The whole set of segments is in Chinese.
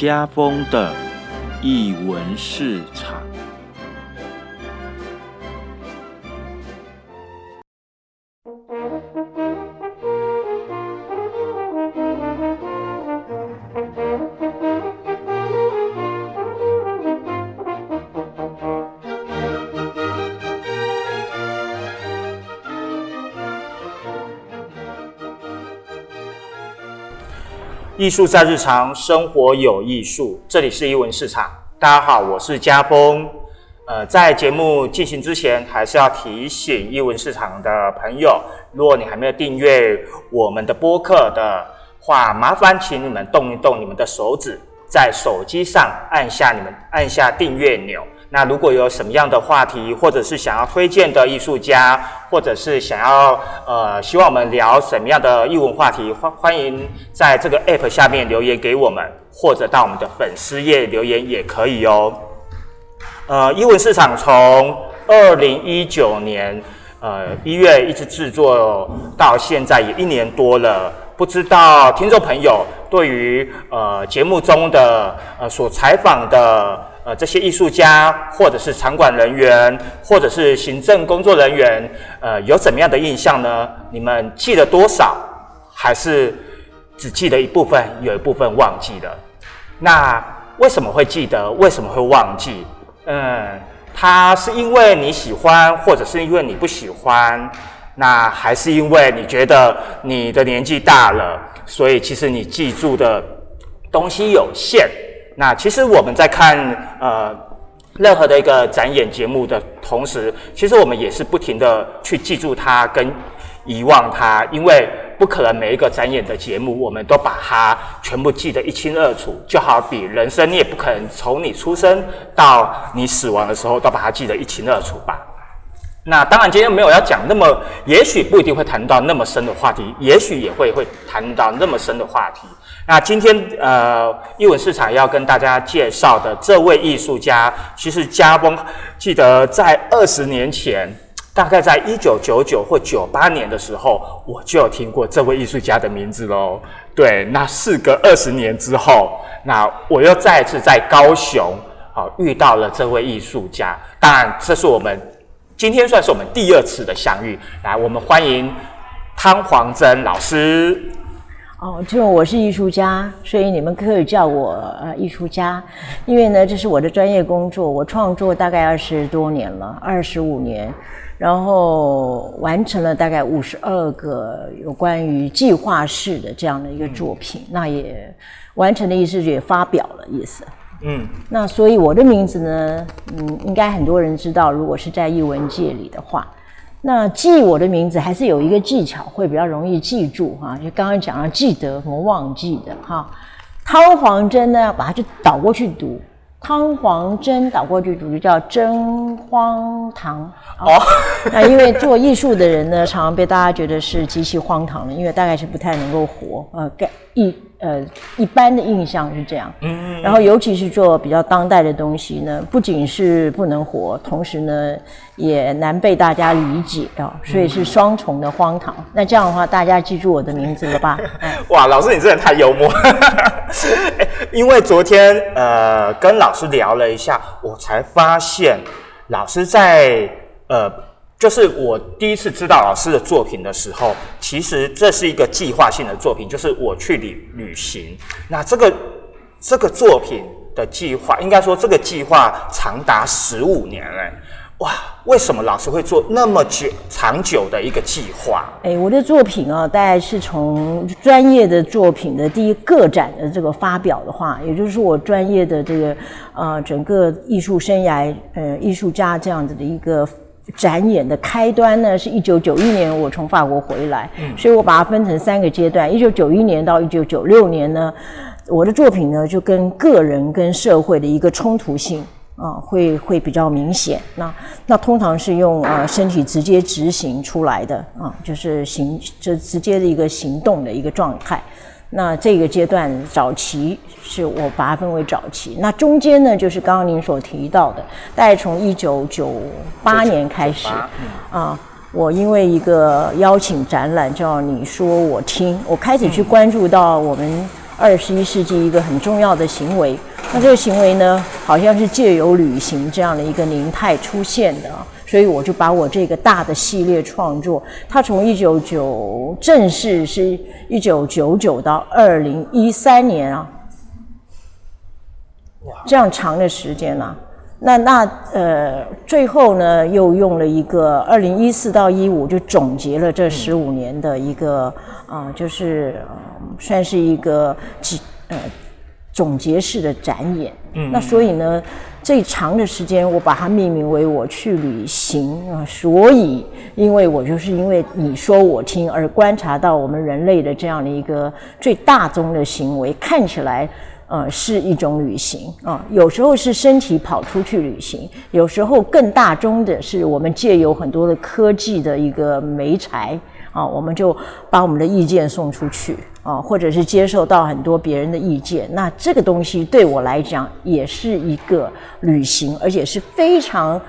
家风的译文是。艺术在日常生活有艺术，这里是艺文市场。大家好，我是家峰。呃，在节目进行之前，还是要提醒艺文市场的朋友，如果你还没有订阅我们的播客的话，麻烦请你们动一动你们的手指，在手机上按下你们按下订阅钮。那如果有什么样的话题，或者是想要推荐的艺术家，或者是想要呃希望我们聊什么样的艺文话题，欢欢迎在这个 app 下面留言给我们，或者到我们的粉丝页留言也可以哦。呃，艺文市场从二零一九年呃一月一直制作到现在也一年多了，不知道听众朋友对于呃节目中的呃所采访的。呃，这些艺术家，或者是场馆人员，或者是行政工作人员，呃，有怎么样的印象呢？你们记得多少？还是只记得一部分，有一部分忘记了？那为什么会记得？为什么会忘记？嗯，他是因为你喜欢，或者是因为你不喜欢？那还是因为你觉得你的年纪大了，所以其实你记住的东西有限？那其实我们在看呃任何的一个展演节目的同时，其实我们也是不停的去记住它跟遗忘它，因为不可能每一个展演的节目我们都把它全部记得一清二楚。就好比人生，你也不可能从你出生到你死亡的时候都把它记得一清二楚吧。那当然，今天没有要讲那么，也许不一定会谈到那么深的话题，也许也会会谈到那么深的话题。那今天呃，艺文市场要跟大家介绍的这位艺术家，其实家风记得在二十年前，大概在一九九九或九八年的时候，我就有听过这位艺术家的名字喽。对，那事隔二十年之后，那我又再次在高雄好遇到了这位艺术家。当然，这是我们今天算是我们第二次的相遇。来，我们欢迎汤黄珍老师。哦，就我是艺术家，所以你们可以叫我呃艺术家，因为呢这是我的专业工作，我创作大概二十多年了，二十五年，然后完成了大概五十二个有关于计划式的这样的一个作品，那也完成的意思也发表了意思，嗯，那所以我的名字呢，嗯，应该很多人知道，如果是在艺文界里的话。那记我的名字还是有一个技巧，会比较容易记住哈。就刚刚讲了，记得和忘记的哈。汤黄针呢，把它就倒过去读。汤黄针倒过去读就叫真荒唐哦。那因为做艺术的人呢，常常被大家觉得是极其荒唐的，因为大概是不太能够活呃，艺呃一般的印象是这样。嗯。然后尤其是做比较当代的东西呢，不仅是不能活，同时呢也难被大家理解啊，所以是双重的荒唐。那这样的话，大家记住我的名字了吧？哇，老师你真的太幽默。因为昨天呃跟老师聊了一下，我才发现老师在呃，就是我第一次知道老师的作品的时候，其实这是一个计划性的作品，就是我去旅旅行。那这个这个作品的计划，应该说这个计划长达十五年嘞。哇，为什么老师会做那么久、长久的一个计划？哎，我的作品啊，大概是从专业的作品的第一个展的这个发表的话，也就是我专业的这个呃整个艺术生涯，呃艺术家这样子的一个展演的开端呢，是一九九一年我从法国回来，所以我把它分成三个阶段，一九九一年到一九九六年呢，我的作品呢就跟个人跟社会的一个冲突性。啊，会会比较明显。那那通常是用呃身体直接执行出来的啊，就是行就直接的一个行动的一个状态。那这个阶段早期是我把它分为早期。那中间呢，就是刚刚您所提到的，大概从一九九八年开始啊，我因为一个邀请展览叫“你说我听”，我开始去关注到我们。二十一世纪一个很重要的行为。那这个行为呢，好像是借由旅行这样的一个凝态出现的，所以我就把我这个大的系列创作，它从一九九正式是一九九九到二零一三年啊，这样长的时间啊。那那呃，最后呢，又用了一个二零一四到一五，就总结了这十五年的一个啊，就是算是一个几呃总结式的展演。嗯，那所以呢，最长的时间我把它命名为我去旅行啊。所以，因为我就是因为你说我听而观察到我们人类的这样的一个最大宗的行为，看起来。呃，是一种旅行啊，有时候是身体跑出去旅行，有时候更大宗的是我们借由很多的科技的一个媒材啊，我们就把我们的意见送出去啊，或者是接受到很多别人的意见，那这个东西对我来讲也是一个旅行，而且是非常。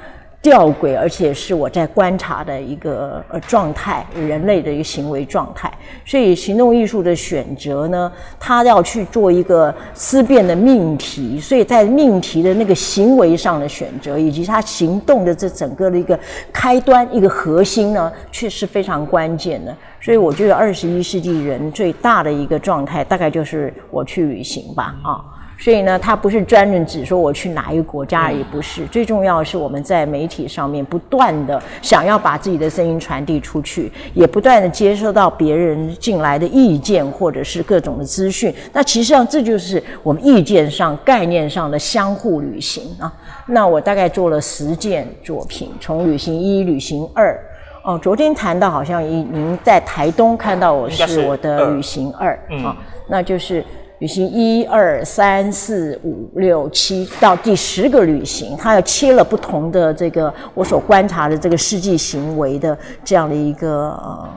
吊诡，而且是我在观察的一个呃状态，人类的一个行为状态。所以，行动艺术的选择呢，它要去做一个思辨的命题。所以在命题的那个行为上的选择，以及它行动的这整个的一个开端、一个核心呢，却是非常关键的。所以，我觉得二十一世纪人最大的一个状态，大概就是我去旅行吧，啊。所以呢，它不是专门只说我去哪一个国家，也不是。最重要的是，我们在媒体上面不断的想要把自己的声音传递出去，也不断的接收到别人进来的意见或者是各种的资讯。那其实上这就是我们意见上、概念上的相互旅行啊。那我大概做了十件作品，从旅行一、旅行二。哦，昨天谈到好像您您在台东看到我是我的旅行二啊，那就是。旅行一二三四五六七到第十个旅行，它要切了不同的这个我所观察的这个世纪行为的这样的一个呃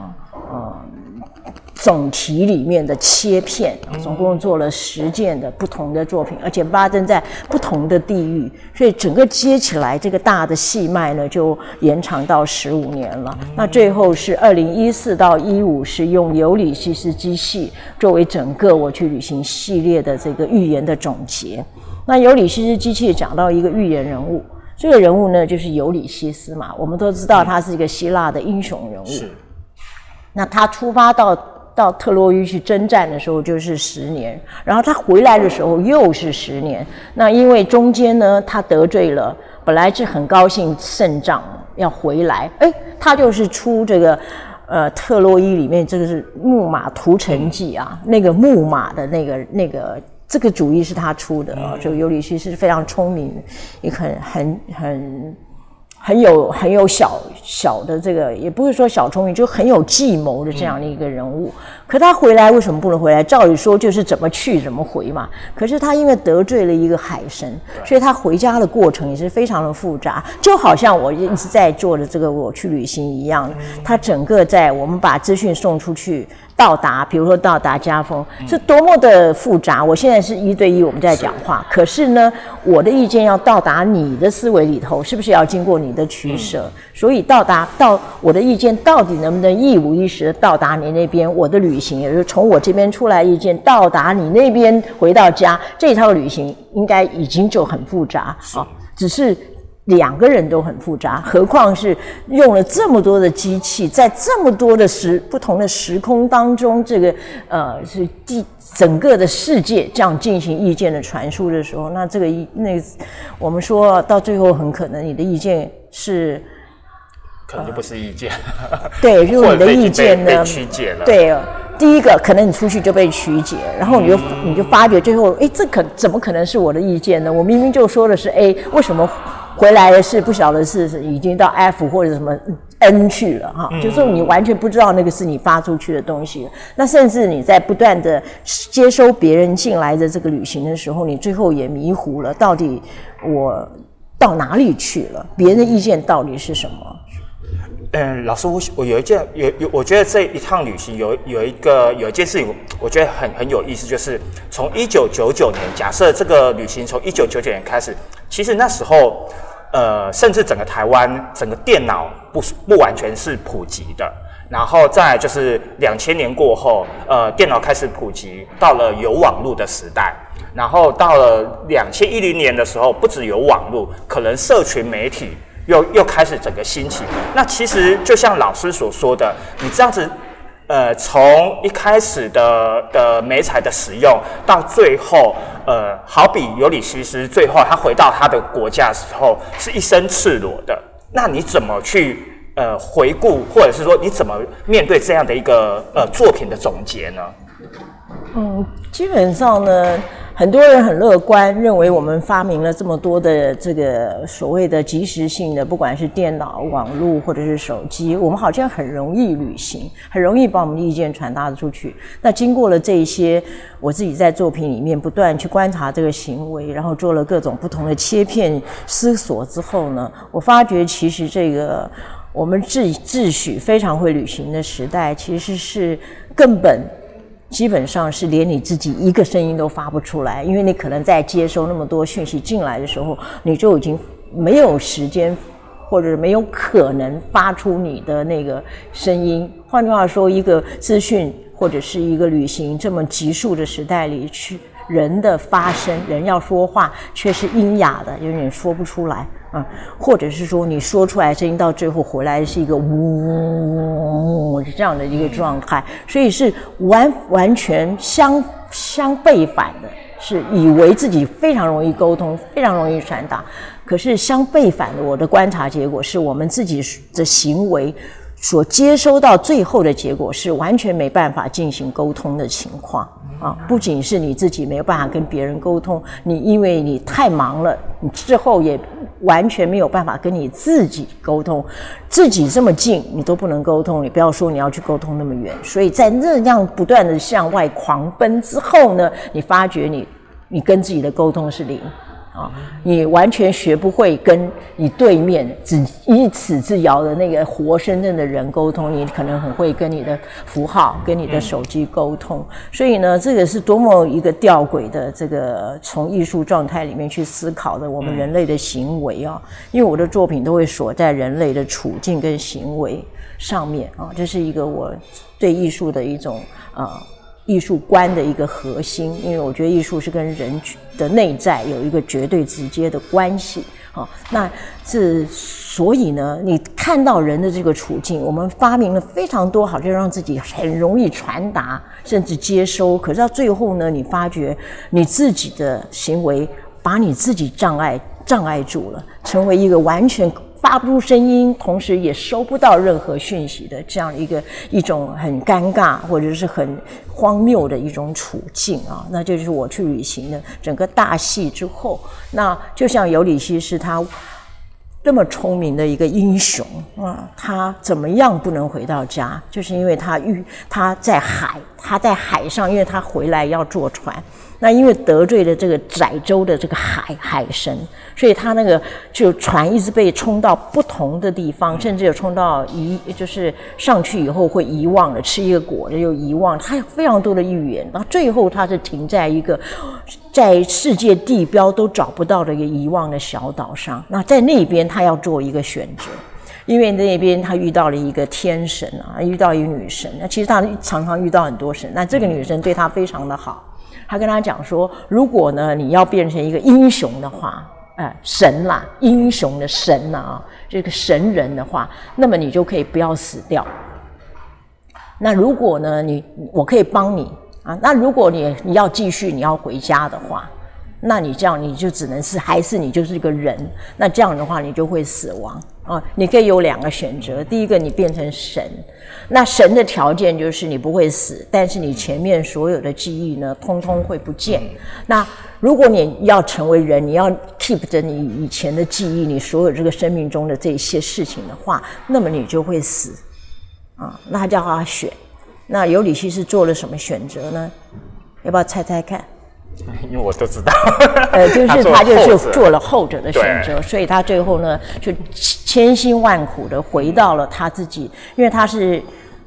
呃。总题里面的切片，总共做了十件的不同的作品，而且发生在不同的地域，所以整个接起来这个大的戏脉呢，就延长到十五年了。那最后是二零一四到一五，是用尤里西斯机器作为整个我去旅行系列的这个预言的总结。那尤里西斯机器讲到一个预言人物，这个人物呢就是尤里西斯嘛，我们都知道他是一个希腊的英雄人物。是。那他出发到。到特洛伊去征战的时候就是十年，然后他回来的时候又是十年。那因为中间呢，他得罪了，本来是很高兴胜仗要回来，哎，他就是出这个呃特洛伊里面这个是木马屠城记啊，那个木马的那个那个这个主意是他出的啊，就尤里西斯是非常聪明，也很很很。很有很有小小的这个，也不是说小聪明，就很有计谋的这样的一个人物。可他回来为什么不能回来？照理说就是怎么去怎么回嘛。可是他因为得罪了一个海神，所以他回家的过程也是非常的复杂。就好像我一直在做的这个我去旅行一样，他整个在我们把资讯送出去。到达，比如说到达家风，是多么的复杂。我现在是一对一，我们在讲话。可是呢，我的意见要到达你的思维里头，是不是要经过你的取舍？所以到达到我的意见到底能不能一五一十的到达你那边？我的旅行也就是从我这边出来意见到达你那边回到家，这一套旅行应该已经就很复杂啊，只是。两个人都很复杂，何况是用了这么多的机器，在这么多的时不同的时空当中，这个呃是第整个的世界这样进行意见的传输的时候，那这个意那我们说到最后，很可能你的意见是可能就不是意见，对，如 果你的意见呢曲解了，对，第一个可能你出去就被曲解，然后你就你就发觉最后，哎，这可怎么可能是我的意见呢？我明明就说的是 A，为什么？回来的是不晓得是是已经到 F 或者什么 N 去了哈，就是你完全不知道那个是你发出去的东西。那甚至你在不断的接收别人进来的这个旅行的时候，你最后也迷糊了，到底我到哪里去了？别人的意见到底是什么？嗯，老师，我我有一件有有，我觉得这一趟旅行有有一个有一件事情，我觉得很很有意思，就是从一九九九年，假设这个旅行从一九九九年开始，其实那时候。呃，甚至整个台湾整个电脑不不完全是普及的，然后再就是两千年过后，呃，电脑开始普及，到了有网络的时代。然后到了两千一零年的时候，不只有网络，可能社群媒体又又开始整个兴起。那其实就像老师所说的，你这样子，呃，从一开始的的美彩的使用，到最后，呃，好比尤里西斯，最后他回到他的国家的时候，是一身赤裸的。那你怎么去呃回顾，或者是说你怎么面对这样的一个呃作品的总结呢？嗯，基本上呢。很多人很乐观，认为我们发明了这么多的这个所谓的即时性的，不管是电脑、网络或者是手机，我们好像很容易旅行，很容易把我们的意见传达出去。那经过了这些，我自己在作品里面不断去观察这个行为，然后做了各种不同的切片思索之后呢，我发觉其实这个我们自自诩非常会旅行的时代，其实是根本。基本上是连你自己一个声音都发不出来，因为你可能在接收那么多讯息进来的时候，你就已经没有时间，或者没有可能发出你的那个声音。换句话说，一个资讯或者是一个旅行这么急速的时代里去，人的发声，人要说话却是阴哑的，有点说不出来。啊，或者是说你说出来声音到最后回来是一个呜这样的一个状态，所以是完完全相相背反的，是以为自己非常容易沟通，非常容易传达，可是相背反的，我的观察结果是我们自己的行为。所接收到最后的结果是完全没办法进行沟通的情况啊！不仅是你自己没有办法跟别人沟通，你因为你太忙了，你之后也完全没有办法跟你自己沟通。自己这么近，你都不能沟通，你不要说你要去沟通那么远。所以在那样不断的向外狂奔之后呢，你发觉你你跟自己的沟通是零。啊，你完全学不会跟你对面只一尺之遥的那个活生生的人沟通，你可能很会跟你的符号、跟你的手机沟通。所以呢，这个是多么一个吊诡的这个从艺术状态里面去思考的我们人类的行为啊。因为我的作品都会锁在人类的处境跟行为上面啊，这是一个我对艺术的一种啊。艺术观的一个核心，因为我觉得艺术是跟人的内在有一个绝对直接的关系。好，那是所以呢，你看到人的这个处境，我们发明了非常多，好像让自己很容易传达，甚至接收。可是到最后呢，你发觉你自己的行为把你自己障碍障碍住了，成为一个完全。发不出声音，同时也收不到任何讯息的这样一个一种很尴尬或者是很荒谬的一种处境啊，那就是我去旅行的整个大戏之后，那就像尤里西斯他这么聪明的一个英雄啊，他怎么样不能回到家？就是因为他遇他在海，他在海上，因为他回来要坐船。那因为得罪了这个载舟的这个海海神，所以他那个就船一直被冲到不同的地方，甚至有冲到遗，就是上去以后会遗忘了，吃一个果子又遗忘，他有非常多的预言。然后最后他是停在一个在世界地标都找不到的一个遗忘的小岛上。那在那边他要做一个选择，因为那边他遇到了一个天神啊，遇到一个女神。那其实他常常遇到很多神，那这个女神对他非常的好。他跟他讲说，如果呢你要变成一个英雄的话，哎，神啦，英雄的神呐，这个神人的话，那么你就可以不要死掉。那如果呢你我可以帮你啊，那如果你你要继续你要回家的话。那你这样你就只能是还是你就是一个人，那这样的话你就会死亡啊！你可以有两个选择，第一个你变成神，那神的条件就是你不会死，但是你前面所有的记忆呢，通通会不见。那如果你要成为人，你要 keep 着你以前的记忆，你所有这个生命中的这些事情的话，那么你就会死啊！那他叫他选，那尤里西是做了什么选择呢？要不要猜猜看？因为我都知道，呃，就是他就是做了后者的选择，所以他最后呢就千辛万苦的回到了他自己，因为他是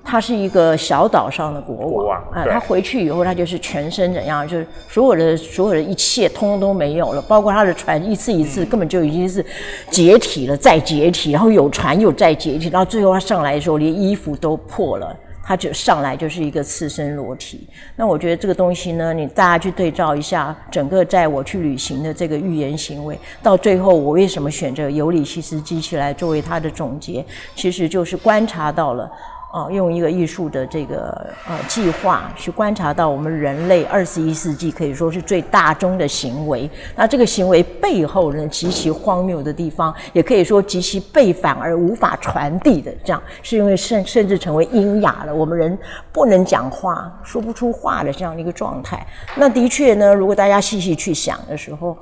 他是一个小岛上的国国王王啊，对他回去以后，他就是全身怎样，就是所有的所有的一切通通都没有了，包括他的船一次一次根本就已经是解体了，再解体，然后有船又再解体，到最后他上来的时候连衣服都破了。他就上来就是一个赤身裸体，那我觉得这个东西呢，你大家去对照一下，整个在我去旅行的这个预言行为，到最后我为什么选择尤里西斯机器来作为它的总结，其实就是观察到了。啊，用一个艺术的这个呃计划去观察到我们人类二十一世纪可以说是最大宗的行为。那这个行为背后呢，极其荒谬的地方，也可以说极其背反而无法传递的，这样是因为甚甚至成为阴哑了，我们人不能讲话，说不出话的这样的一个状态。那的确呢，如果大家细细去想的时候，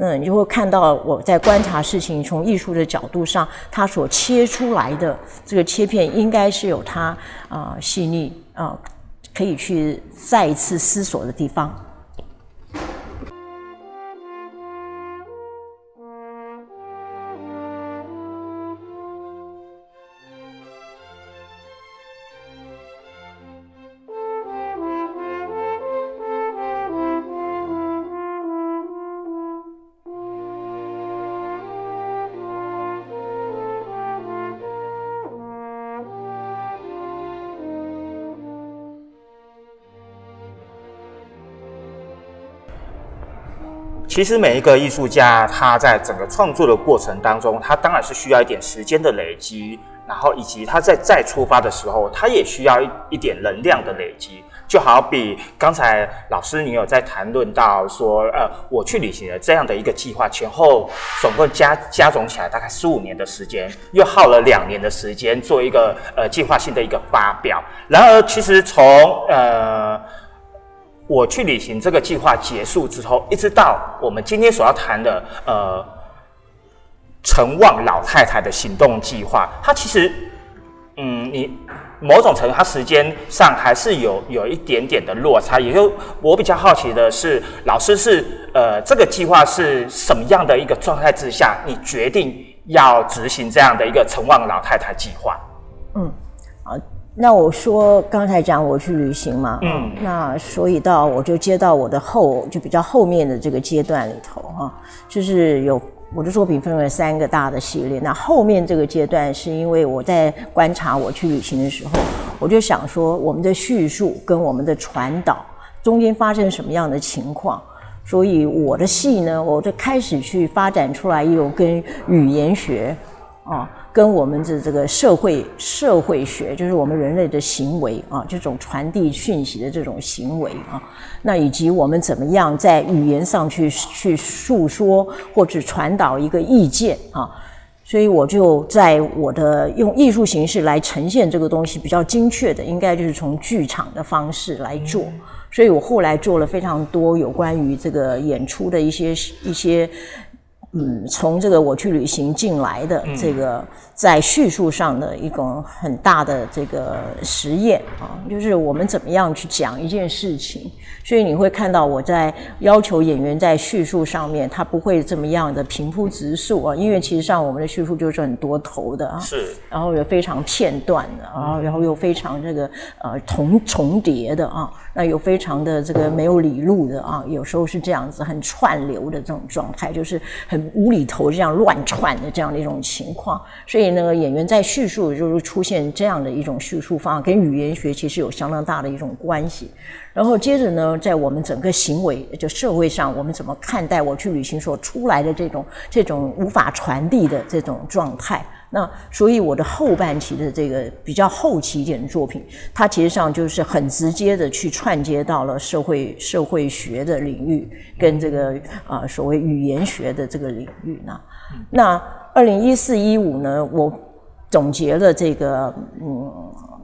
那你就会看到我在观察事情，从艺术的角度上，它所切出来的这个切片，应该是有它啊、细腻啊、可以去再一次思索的地方。其实每一个艺术家，他在整个创作的过程当中，他当然是需要一点时间的累积，然后以及他在再出发的时候，他也需要一一点能量的累积。就好比刚才老师你有在谈论到说，呃，我去旅行的这样的一个计划，前后总共加加总起来大概十五年的时间，又耗了两年的时间做一个呃计划性的一个发表。然而，其实从呃我去旅行这个计划结束之后，一直到我们今天所要谈的呃陈望老太太的行动计划，它其实嗯，你某种程度它时间上还是有有一点点的落差。也就我比较好奇的是，老师是呃这个计划是什么样的一个状态之下，你决定要执行这样的一个陈望老太太计划？嗯那我说刚才讲我去旅行嘛，嗯嗯，那所以到我就接到我的后就比较后面的这个阶段里头哈，就是有我的作品分为三个大的系列。那后面这个阶段是因为我在观察我去旅行的时候，我就想说我们的叙述跟我们的传导中间发生什么样的情况。所以我的戏呢，我就开始去发展出来一种跟语言学啊，跟我们的这个社会社会学，就是我们人类的行为啊，这种传递讯息的这种行为啊，那以及我们怎么样在语言上去去诉说或者传导一个意见啊。所以我就在我的用艺术形式来呈现这个东西比较精确的，应该就是从剧场的方式来做。所以我后来做了非常多有关于这个演出的一些一些，嗯，从这个我去旅行进来的这个在叙述上的一种很大的这个实验啊，就是我们怎么样去讲一件事情。所以你会看到我在要求演员在叙述上面，他不会这么样的平铺直述啊，因为其实上我们的叙述就是很多头的啊。是然后有非常片段的啊，然后又非常这个呃重重叠的啊，那有非常的这个没有理路的啊，有时候是这样子很串流的这种状态，就是很无厘头这样乱串的这样的一种情况。所以呢，演员在叙述就是出现这样的一种叙述方法，跟语言学其实有相当大的一种关系。然后接着呢，在我们整个行为就社会上，我们怎么看待我去旅行所出来的这种这种无法传递的这种状态？那所以我的后半期的这个比较后期一点的作品，它其实上就是很直接的去串接到了社会社会学的领域，跟这个啊、所谓语言学的这个领域呢。那二零一四一五呢，我总结了这个嗯。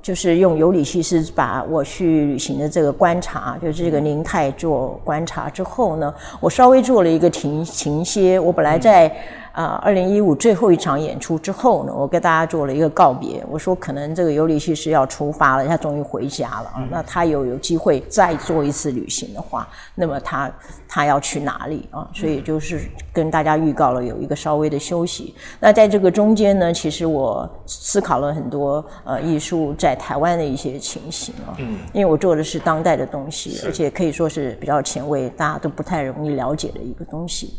就是用尤里西斯把我去旅行的这个观察，就是这个宁泰做观察之后呢，我稍微做了一个停停歇。我本来在啊，二零一五最后一场演出之后呢，我跟大家做了一个告别。我说可能这个尤里西斯要出发了，他终于回家了啊。那他有有机会再做一次旅行的话，那么他他要去哪里啊？所以就是跟大家预告了有一个稍微的休息。那在这个中间呢，其实我思考了很多呃艺术在台湾的一些情形啊。嗯，因为我做的是当代的东西，而且可以说是比较前卫，大家都不太容易了解的一个东西。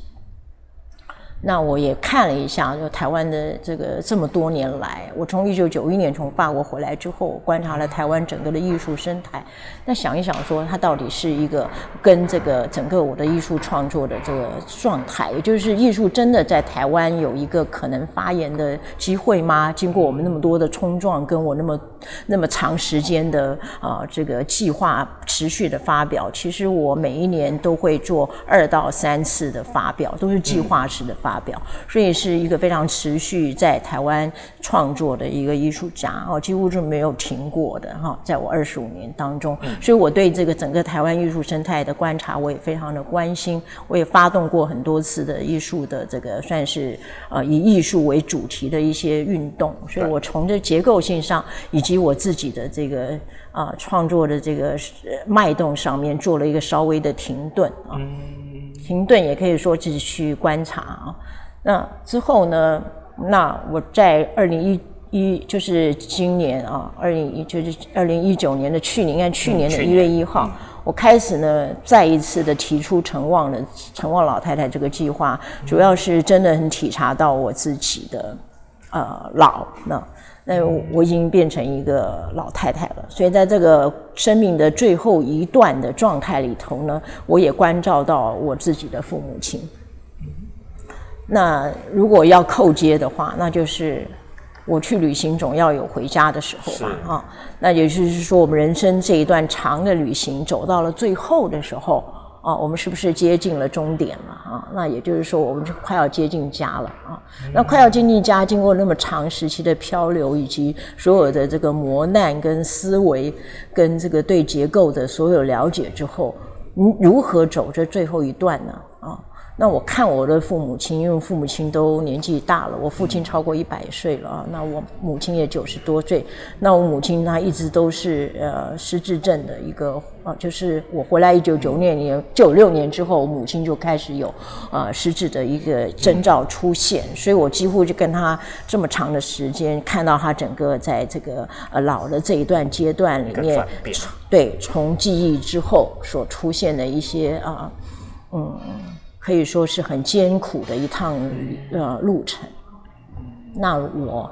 那我也看了一下，就台湾的这个这么多年来，我从一九九一年从法国回来之后，观察了台湾整个的艺术生态。那想一想，说它到底是一个跟这个整个我的艺术创作的这个状态，也就是艺术真的在台湾有一个可能发言的机会吗？经过我们那么多的冲撞，跟我那么那么长时间的啊这个计划持续的发表，其实我每一年都会做二到三次的发表，都是计划式的发。发表，所以是一个非常持续在台湾创作的一个艺术家哦，几乎是没有停过的哈，在我二十五年当中，所以我对这个整个台湾艺术生态的观察，我也非常的关心，我也发动过很多次的艺术的这个算是呃以艺术为主题的一些运动，所以我从这结构性上以及我自己的这个啊创作的这个脉动上面做了一个稍微的停顿啊。停顿也可以说是去观察啊。那之后呢？那我在二零一一就是今年啊，二零一就是二零一九年的去年，应该去年的一月一号，我开始呢再一次的提出陈望的陈望老太太这个计划，主要是真的很体察到我自己的呃老那。那我已经变成一个老太太了，所以在这个生命的最后一段的状态里头呢，我也关照到我自己的父母亲。那如果要扣接的话，那就是我去旅行总要有回家的时候吧，啊，那也就是说，我们人生这一段长的旅行走到了最后的时候。啊，我们是不是接近了终点了啊？那也就是说，我们就快要接近家了啊。那快要接近家，经过那么长时期的漂流，以及所有的这个磨难、跟思维、跟这个对结构的所有了解之后，你如何走这最后一段呢？啊？那我看我的父母亲，因为父母亲都年纪大了，我父亲超过一百岁了啊，那我母亲也九十多岁。那我母亲她一直都是呃失智症的一个啊，就是我回来一九九六年九六年之后，母亲就开始有呃失智的一个征兆出现，所以我几乎就跟她这么长的时间，看到她整个在这个呃老的这一段阶段里面，对从记忆之后所出现的一些啊嗯。可以说是很艰苦的一趟呃路程，那我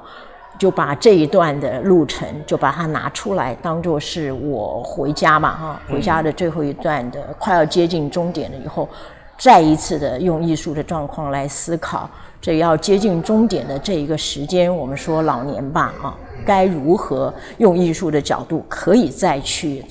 就把这一段的路程就把它拿出来，当做是我回家嘛哈，回家的最后一段的快要接近终点了以后，再一次的用艺术的状况来思考，这要接近终点的这一个时间，我们说老年吧啊，该如何用艺术的角度可以再去。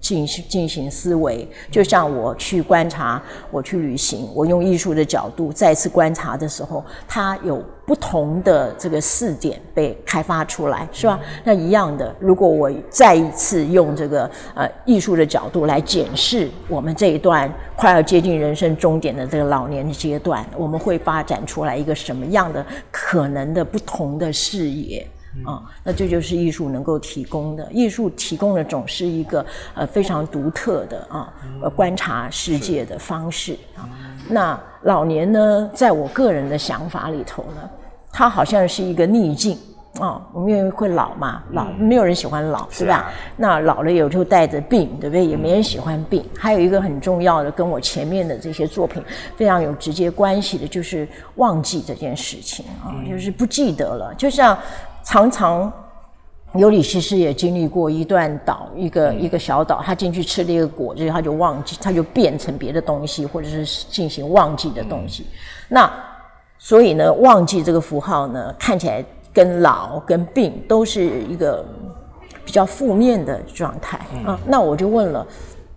进行进行思维，就像我去观察，我去旅行，我用艺术的角度再次观察的时候，它有不同的这个视点被开发出来，是吧？那一样的，如果我再一次用这个呃艺术的角度来检视我们这一段快要接近人生终点的这个老年的阶段，我们会发展出来一个什么样的可能的不同的视野？啊，那这就是艺术能够提供的。艺术提供的总是一个呃非常独特的啊，呃观察世界的方式啊。那老年呢，在我个人的想法里头呢，它好像是一个逆境啊。我们因为会老嘛，老没有人喜欢老，是吧？那老了有时候带着病，对不对？也没人喜欢病。还有一个很重要的，跟我前面的这些作品非常有直接关系的，就是忘记这件事情啊，就是不记得了，就像。常常，尤里西斯也经历过一段岛，一个一个小岛，他进去吃了一个果子，他就忘记，他就变成别的东西，或者是进行忘记的东西。那所以呢，忘记这个符号呢，看起来跟老跟病都是一个比较负面的状态啊。那我就问了，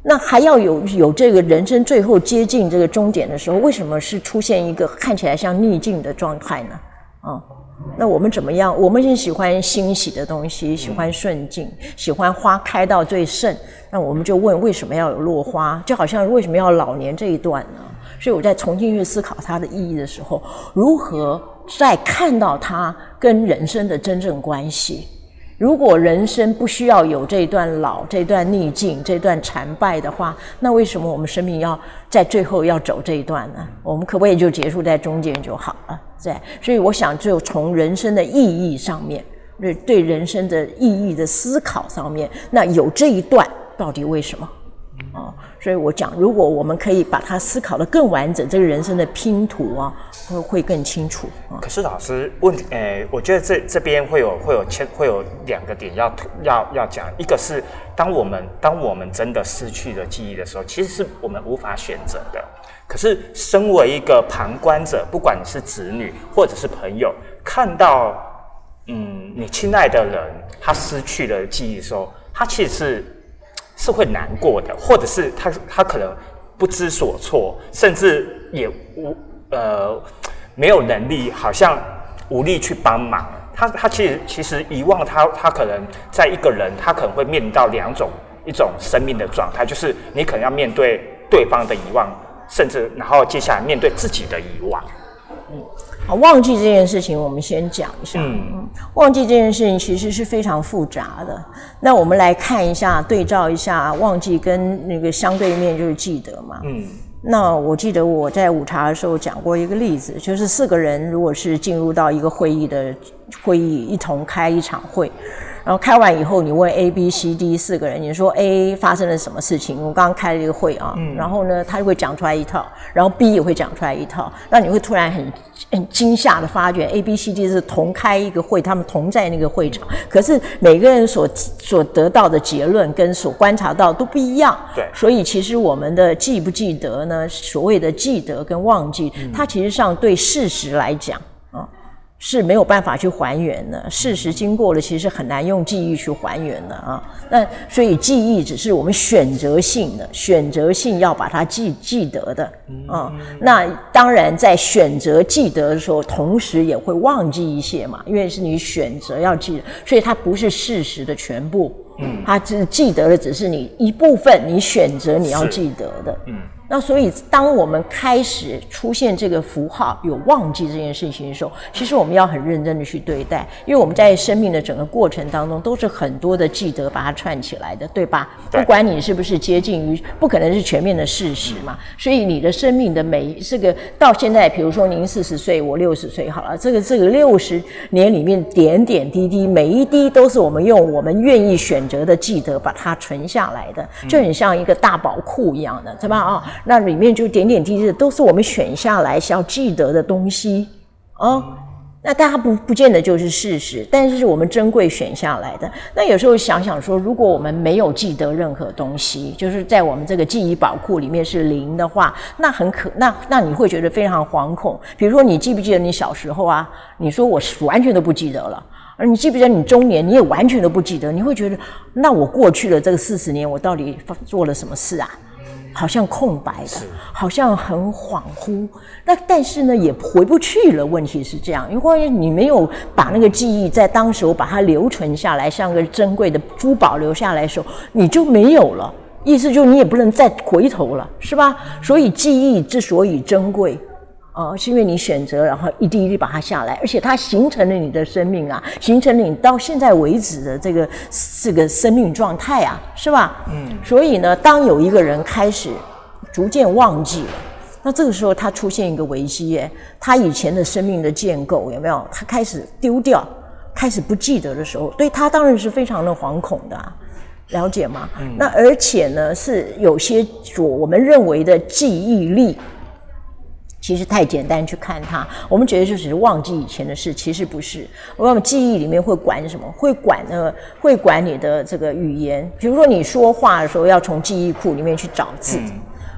那还要有有这个人生最后接近这个终点的时候，为什么是出现一个看起来像逆境的状态呢？啊？那我们怎么样？我们是喜欢欣喜的东西，喜欢顺境，喜欢花开到最盛。那我们就问，为什么要有落花？就好像为什么要老年这一段呢？所以我在重新去思考它的意义的时候，如何再看到它跟人生的真正关系？如果人生不需要有这段老、这段逆境、这段残败的话，那为什么我们生命要在最后要走这一段呢？我们可不可以就结束在中间就好了？对，所以我想，就从人生的意义上面，对对人生的意义的思考上面，那有这一段到底为什么？啊，所以我讲，如果我们可以把它思考的更完整，这个人生的拼图啊，会会更清楚啊。可是老师问，诶，我觉得这这边会有会有牵会有两个点要要要讲，一个是当我们当我们真的失去了记忆的时候，其实是我们无法选择的。可是身为一个旁观者，不管你是子女或者是朋友，看到嗯你亲爱的人他失去了记忆的时候，他其实是。是会难过的，或者是他他可能不知所措，甚至也无呃没有能力，好像无力去帮忙。他他其实其实遗忘他他可能在一个人，他可能会面临到两种一种生命的状态，就是你可能要面对对方的遗忘，甚至然后接下来面对自己的遗忘。嗯。好，忘记这件事情，我们先讲一下。嗯，忘记这件事情其实是非常复杂的。那我们来看一下，对照一下，忘记跟那个相对面就是记得嘛。嗯，那我记得我在午茶的时候讲过一个例子，就是四个人如果是进入到一个会议的会议，一同开一场会。然后开完以后，你问 A、B、C、D 四个人，你说 A 发生了什么事情？我刚刚开了一个会啊，然后呢，他就会讲出来一套，然后 B 也会讲出来一套，那你会突然很很惊吓的发觉，A、B、C、D 是同开一个会，他们同在那个会场，可是每个人所所得到的结论跟所观察到都不一样。对，所以其实我们的记不记得呢？所谓的记得跟忘记，它其实上对事实来讲。是没有办法去还原的，事实经过了，其实很难用记忆去还原的啊。那所以记忆只是我们选择性的，选择性要把它记记得的啊。那当然在选择记得的时候，同时也会忘记一些嘛，因为是你选择要记得，所以它不是事实的全部。嗯，它只记得的只是你一部分，你选择你要记得的。嗯。那所以，当我们开始出现这个符号有忘记这件事情的时候，其实我们要很认真的去对待，因为我们在生命的整个过程当中，都是很多的记得把它串起来的，对吧？不管你是不是接近于，不可能是全面的事实嘛。所以你的生命的每这个到现在，比如说您四十岁，我六十岁，好了，这个这个六十年里面点点滴滴，每一滴都是我们用我们愿意选择的记得把它存下来的，就很像一个大宝库一样的，对吧？啊。那里面就点点滴滴的都是我们选下来是要记得的东西哦。那大家不不见得就是事实，但是是我们珍贵选下来的。那有时候想想说，如果我们没有记得任何东西，就是在我们这个记忆宝库里面是零的话，那很可那那你会觉得非常惶恐。比如说，你记不记得你小时候啊？你说我完全都不记得了。而你记不记得你中年，你也完全都不记得。你会觉得，那我过去了这个四十年，我到底做了什么事啊？好像空白的，好像很恍惚。那但是呢，也回不去了。问题是这样，因为你没有把那个记忆在当时把它留存下来，像个珍贵的珠宝留下来的时候，你就没有了。意思就是你也不能再回头了，是吧？所以记忆之所以珍贵。哦，是因为你选择，然后一滴一滴把它下来，而且它形成了你的生命啊，形成了你到现在为止的这个这个生命状态啊，是吧？嗯。所以呢，当有一个人开始逐渐忘记了，那这个时候他出现一个危机耶，他以前的生命的建构有没有？他开始丢掉，开始不记得的时候，对他当然是非常的惶恐的，了解吗？嗯。那而且呢，是有些所我们认为的记忆力。其实太简单去看它，我们觉得就只是忘记以前的事，其实不是。我们记忆里面会管什么？会管呢？会管你的这个语言。比如说你说话的时候，要从记忆库里面去找字，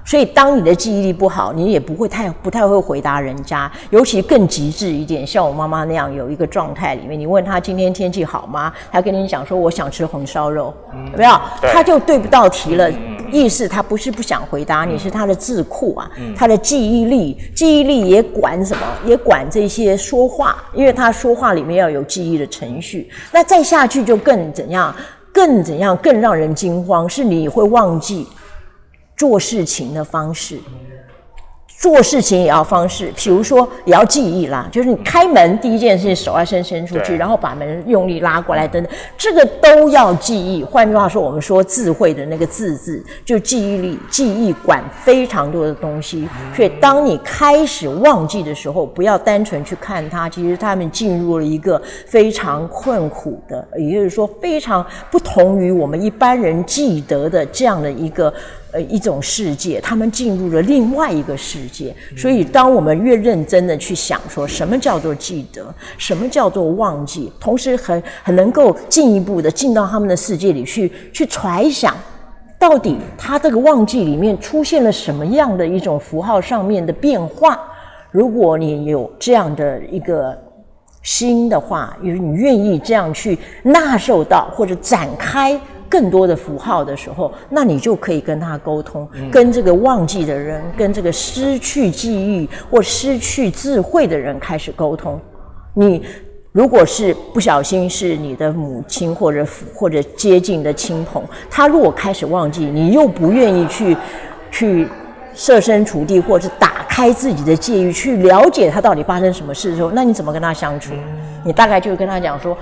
所以，当你的记忆力不好，你也不会太不太会回答人家。尤其更极致一点，像我妈妈那样有一个状态里面，你问她今天天气好吗？她跟你讲说我想吃红烧肉，有没有？她就对不到题了。意思他不是不想回答你，是他的智库啊，他的记忆力，记忆力也管什么？也管这些说话，因为他说话里面要有记忆的程序。那再下去就更怎样？更怎样？更让人惊慌，是你会忘记。做事情的方式，做事情也要方式，比如说也要记忆啦，就是你开门第一件事手要先伸出去，然后把门用力拉过来等等，这个都要记忆。换句话说，我们说智慧的那个“智”字，就记忆力，记忆管非常多的东西。所以，当你开始忘记的时候，不要单纯去看它，其实他们进入了一个非常困苦的，也就是说非常不同于我们一般人记得的这样的一个。呃，一种世界，他们进入了另外一个世界。所以，当我们越认真的去想，说什么叫做记得，什么叫做忘记，同时很很能够进一步的进到他们的世界里去，去揣想，到底他这个忘记里面出现了什么样的一种符号上面的变化。如果你有这样的一个心的话，就是你愿意这样去纳受到或者展开。更多的符号的时候，那你就可以跟他沟通，跟这个忘记的人，跟这个失去记忆或失去智慧的人开始沟通。你如果是不小心是你的母亲或者或者接近的亲朋，他如果开始忘记，你又不愿意去去设身处地，或者是打开自己的介意，去了解他到底发生什么事的时候，那你怎么跟他相处？你大概就跟他讲说。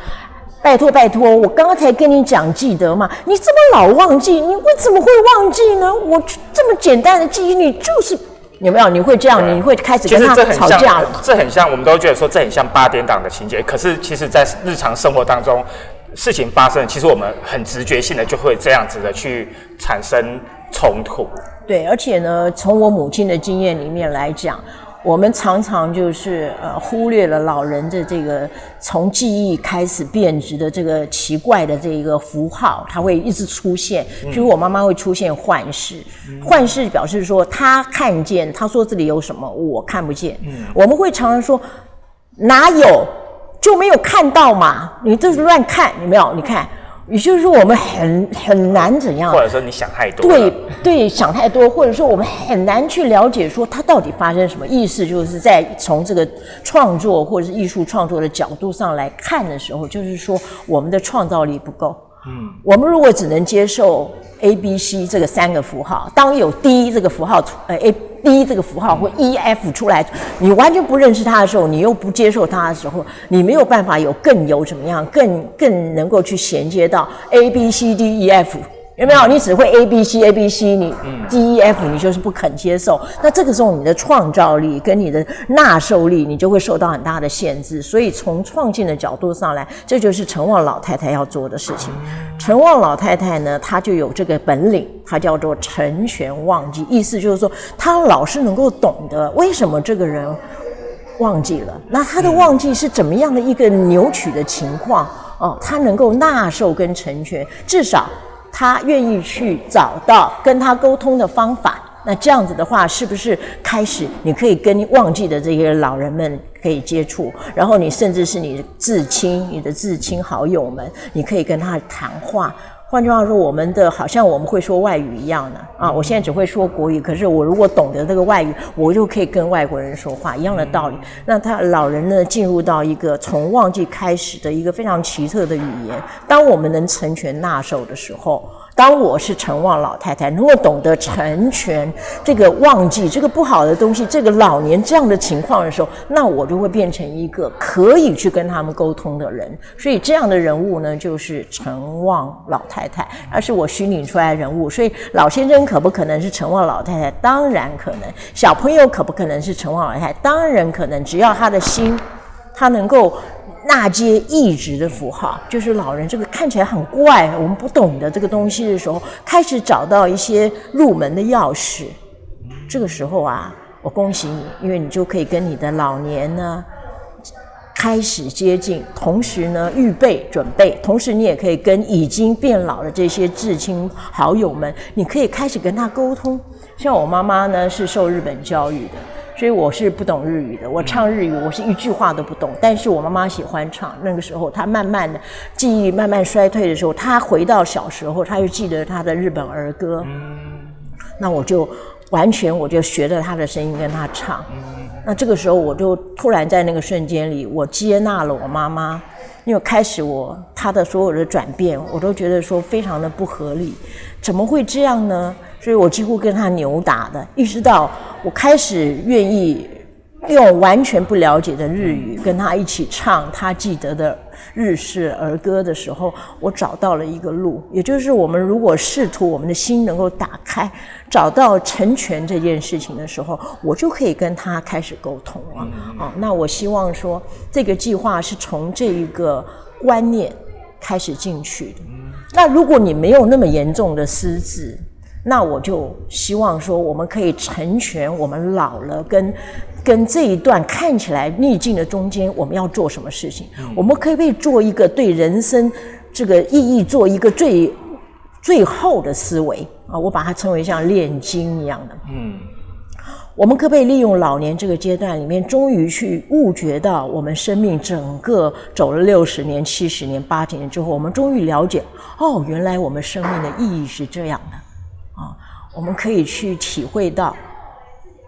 拜托拜托，我刚刚才跟你讲记得嘛，你这么老忘记，你为什么会忘记呢？我这么简单的记忆你就是有没有？你会这样，你会开始跟他吵架了。这很像，我们都觉得说这很像八点档的情节，可是其实在日常生活当中，事情发生，其实我们很直觉性的就会这样子的去产生冲突。对，而且呢，从我母亲的经验里面来讲。我们常常就是呃忽略了老人的这个从记忆开始变质的这个奇怪的这个符号，它会一直出现。比如我妈妈会出现幻视，幻视表示说她看见，她说这里有什么，我看不见。我们会常常说哪有就没有看到嘛？你这是乱看，有没有？你看。也就是说，我们很很难怎样，或者说你想太多，对对，想太多，或者说我们很难去了解说它到底发生什么。意思就是在从这个创作或者是艺术创作的角度上来看的时候，就是说我们的创造力不够。嗯，我们如果只能接受 A、B、C 这个三个符号，当有 D 这个符号呃 A、D 这个符号或 E、F 出来，你完全不认识它的时候，你又不接受它的时候，你没有办法有更有怎么样，更更能够去衔接到 A、B、C、D、E、F。有没有？你只会 A B C A B C，你 D E F 你就是不肯接受。那这个时候你的创造力跟你的纳受力，你就会受到很大的限制。所以从创新的角度上来，这就是陈旺老太太要做的事情。陈旺老太太呢，她就有这个本领，她叫做成全忘记，意思就是说，她老是能够懂得为什么这个人忘记了，那他的忘记是怎么样的一个扭曲的情况哦，他能够纳受跟成全，至少。他愿意去找到跟他沟通的方法，那这样子的话，是不是开始你可以跟忘记的这些老人们可以接触，然后你甚至是你的至亲、你的至亲好友们，你可以跟他谈话。换句话说，我们的好像我们会说外语一样的啊，我现在只会说国语，可是我如果懂得这个外语，我就可以跟外国人说话，一样的道理。那他老人呢，进入到一个从忘记开始的一个非常奇特的语言。当我们能成全纳受的时候。当我是陈旺老太太，能够懂得成全这个忘记这个不好的东西，这个老年这样的情况的时候，那我就会变成一个可以去跟他们沟通的人。所以这样的人物呢，就是陈旺老太太，而是我虚拟出来的人物。所以老先生可不可能是陈旺老太太？当然可能。小朋友可不可能是陈旺老太太？当然可能。只要他的心，他能够。纳接一直的符号，就是老人这个看起来很怪，我们不懂的这个东西的时候，开始找到一些入门的钥匙。这个时候啊，我恭喜你，因为你就可以跟你的老年呢。开始接近，同时呢预备准备，同时你也可以跟已经变老的这些至亲好友们，你可以开始跟他沟通。像我妈妈呢是受日本教育的。所以我是不懂日语的，我唱日语我是一句话都不懂。但是我妈妈喜欢唱，那个时候她慢慢的记忆慢慢衰退的时候，她回到小时候，她就记得她的日本儿歌。那我就完全我就学着她的声音跟她唱。那这个时候我就突然在那个瞬间里，我接纳了我妈妈，因为开始我她的所有的转变，我都觉得说非常的不合理，怎么会这样呢？所以我几乎跟他扭打的，一直到。我开始愿意用完全不了解的日语跟他一起唱他记得的日式儿歌的时候，我找到了一个路，也就是我们如果试图我们的心能够打开，找到成全这件事情的时候，我就可以跟他开始沟通了。啊，那我希望说这个计划是从这一个观念开始进去的。那如果你没有那么严重的失智，那我就希望说，我们可以成全我们老了跟跟这一段看起来逆境的中间，我们要做什么事情？我们可不可以做一个对人生这个意义做一个最最后的思维啊？我把它称为像炼金一样的。嗯，我们可不可以利用老年这个阶段里面，终于去悟觉到我们生命整个走了六十年、七十年、八十年之后，我们终于了解哦，原来我们生命的意义是这样的。我们可以去体会到，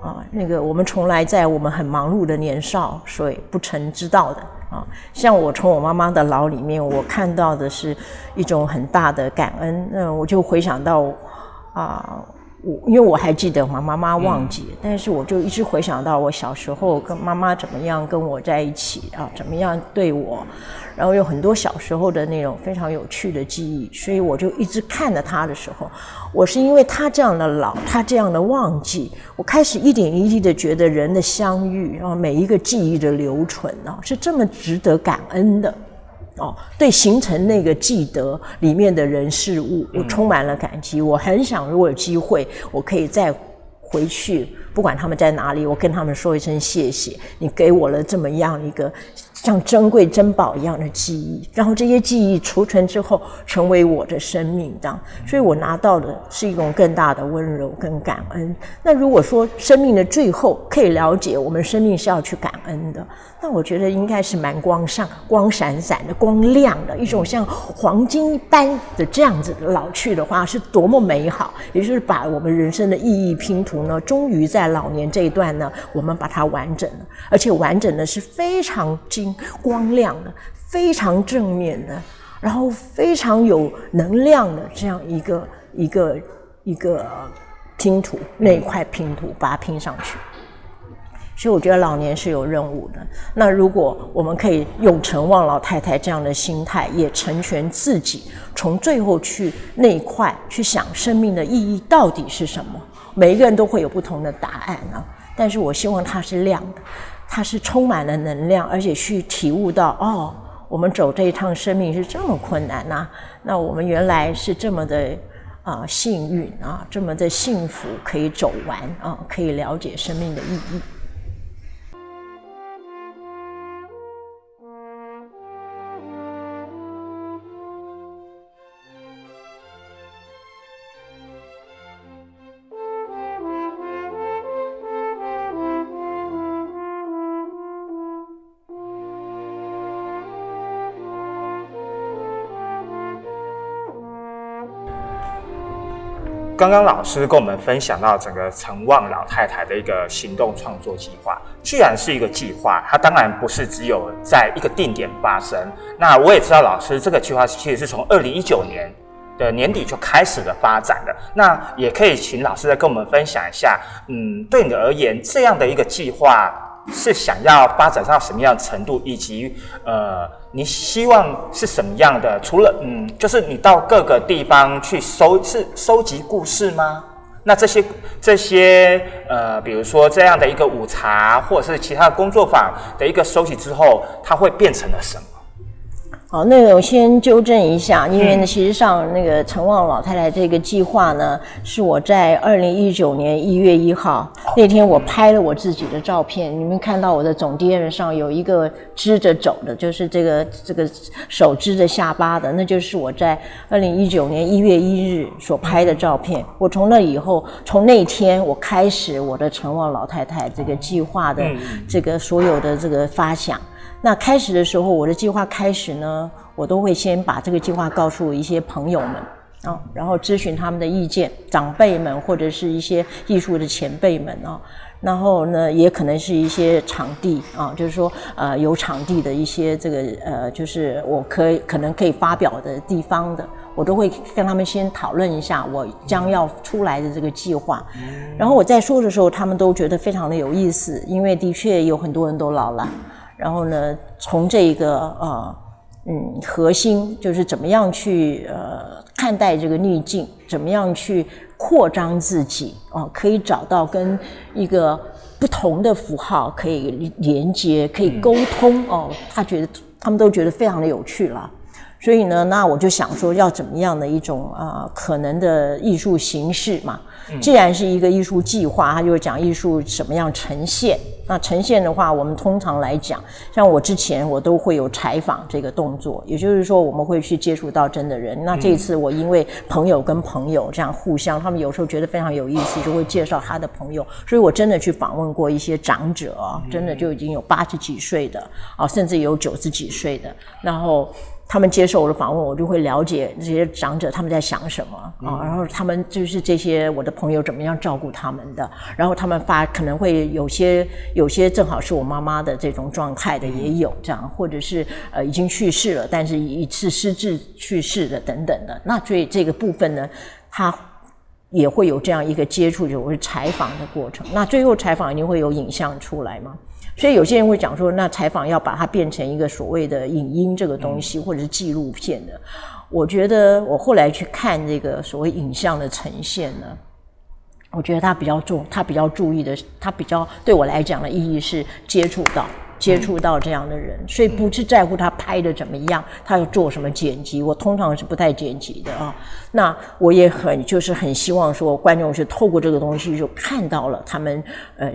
啊，那个我们从来在我们很忙碌的年少，所以不曾知道的啊。像我从我妈妈的牢里面，我看到的是一种很大的感恩。那我就回想到，啊，我因为我还记得嘛妈妈忘记，但是我就一直回想到我小时候跟妈妈怎么样跟我在一起啊，怎么样对我。然后有很多小时候的那种非常有趣的记忆，所以我就一直看着她的时候，我是因为他这样的老，他这样的忘记，我开始一点一滴的觉得人的相遇，然后每一个记忆的留存啊，是这么值得感恩的，哦，对形成那个记得里面的人事物，我充满了感激。我很想如果有机会，我可以再回去，不管他们在哪里，我跟他们说一声谢谢，你给我了这么样一个。像珍贵珍宝一样的记忆，然后这些记忆储存之后，成为我的生命这样，所以我拿到的是一种更大的温柔跟感恩。那如果说生命的最后可以了解，我们生命是要去感恩的。那我觉得应该是蛮光上、光闪闪的、光亮的一种像黄金一般的这样子的老去的话，是多么美好！也就是把我们人生的意义拼图呢，终于在老年这一段呢，我们把它完整了，而且完整的是非常光亮的、非常正面的，然后非常有能量的这样一个一个一个拼图，那一块拼图把它拼上去。所以我觉得老年是有任务的。那如果我们可以用陈望老太太这样的心态，也成全自己，从最后去那一块去想生命的意义到底是什么？每一个人都会有不同的答案啊。但是我希望它是亮的，它是充满了能量，而且去体悟到哦，我们走这一趟生命是这么困难呐。那我们原来是这么的啊幸运啊，这么的幸福可以走完啊，可以了解生命的意义。刚刚老师跟我们分享到整个陈望老太太的一个行动创作计划，既然是一个计划，它当然不是只有在一个定点发生。那我也知道老师这个计划其实是从二零一九年的年底就开始的发展的。那也可以请老师再跟我们分享一下，嗯，对你而言这样的一个计划。是想要发展到什么样的程度，以及呃，你希望是什么样的？除了嗯，就是你到各个地方去收，是收集故事吗？那这些这些呃，比如说这样的一个午茶，或者是其他的工作坊的一个收集之后，它会变成了什么？好，那个我先纠正一下，因为呢，其实上那个陈旺老太太这个计划呢，是我在二零一九年一月一号那天我拍了我自己的照片。你们看到我的总电视上有一个支着走的，就是这个这个手支着下巴的，那就是我在二零一九年一月一日所拍的照片。我从那以后，从那天我开始我的陈旺老太太这个计划的这个所有的这个发想。那开始的时候，我的计划开始呢，我都会先把这个计划告诉一些朋友们啊，然后咨询他们的意见，长辈们或者是一些艺术的前辈们啊，然后呢，也可能是一些场地啊，就是说呃有场地的一些这个呃，就是我可以可能可以发表的地方的，我都会跟他们先讨论一下我将要出来的这个计划，然后我在说的时候，他们都觉得非常的有意思，因为的确有很多人都老了。然后呢，从这个呃，嗯，核心就是怎么样去呃看待这个逆境，怎么样去扩张自己哦，可以找到跟一个不同的符号可以连接，可以沟通哦。他觉得他们都觉得非常的有趣了。所以呢，那我就想说，要怎么样的一种啊可能的艺术形式嘛？既然是一个艺术计划，它就会讲艺术什么样呈现。那呈现的话，我们通常来讲，像我之前我都会有采访这个动作，也就是说我们会去接触到真的人。那这一次我因为朋友跟朋友这样互相，他们有时候觉得非常有意思，就会介绍他的朋友。所以我真的去访问过一些长者，真的就已经有八十几岁的啊，甚至有九十几岁的，然后。他们接受我的访问，我就会了解这些长者他们在想什么啊，然后他们就是这些我的朋友怎么样照顾他们的，然后他们发可能会有些有些正好是我妈妈的这种状态的也有这样，或者是呃已经去世了，但是一次失智去世的等等的，那所以这个部分呢，他也会有这样一个接触，就是采访的过程。那最后采访一定会有影像出来吗？所以有些人会讲说，那采访要把它变成一个所谓的影音这个东西，或者是纪录片的。我觉得我后来去看这个所谓影像的呈现呢，我觉得他比较重，他比较注意的，他比较对我来讲的意义是接触到接触到这样的人，所以不是在乎他拍的怎么样，他要做什么剪辑，我通常是不太剪辑的啊。那我也很就是很希望说，观众是透过这个东西就看到了他们呃。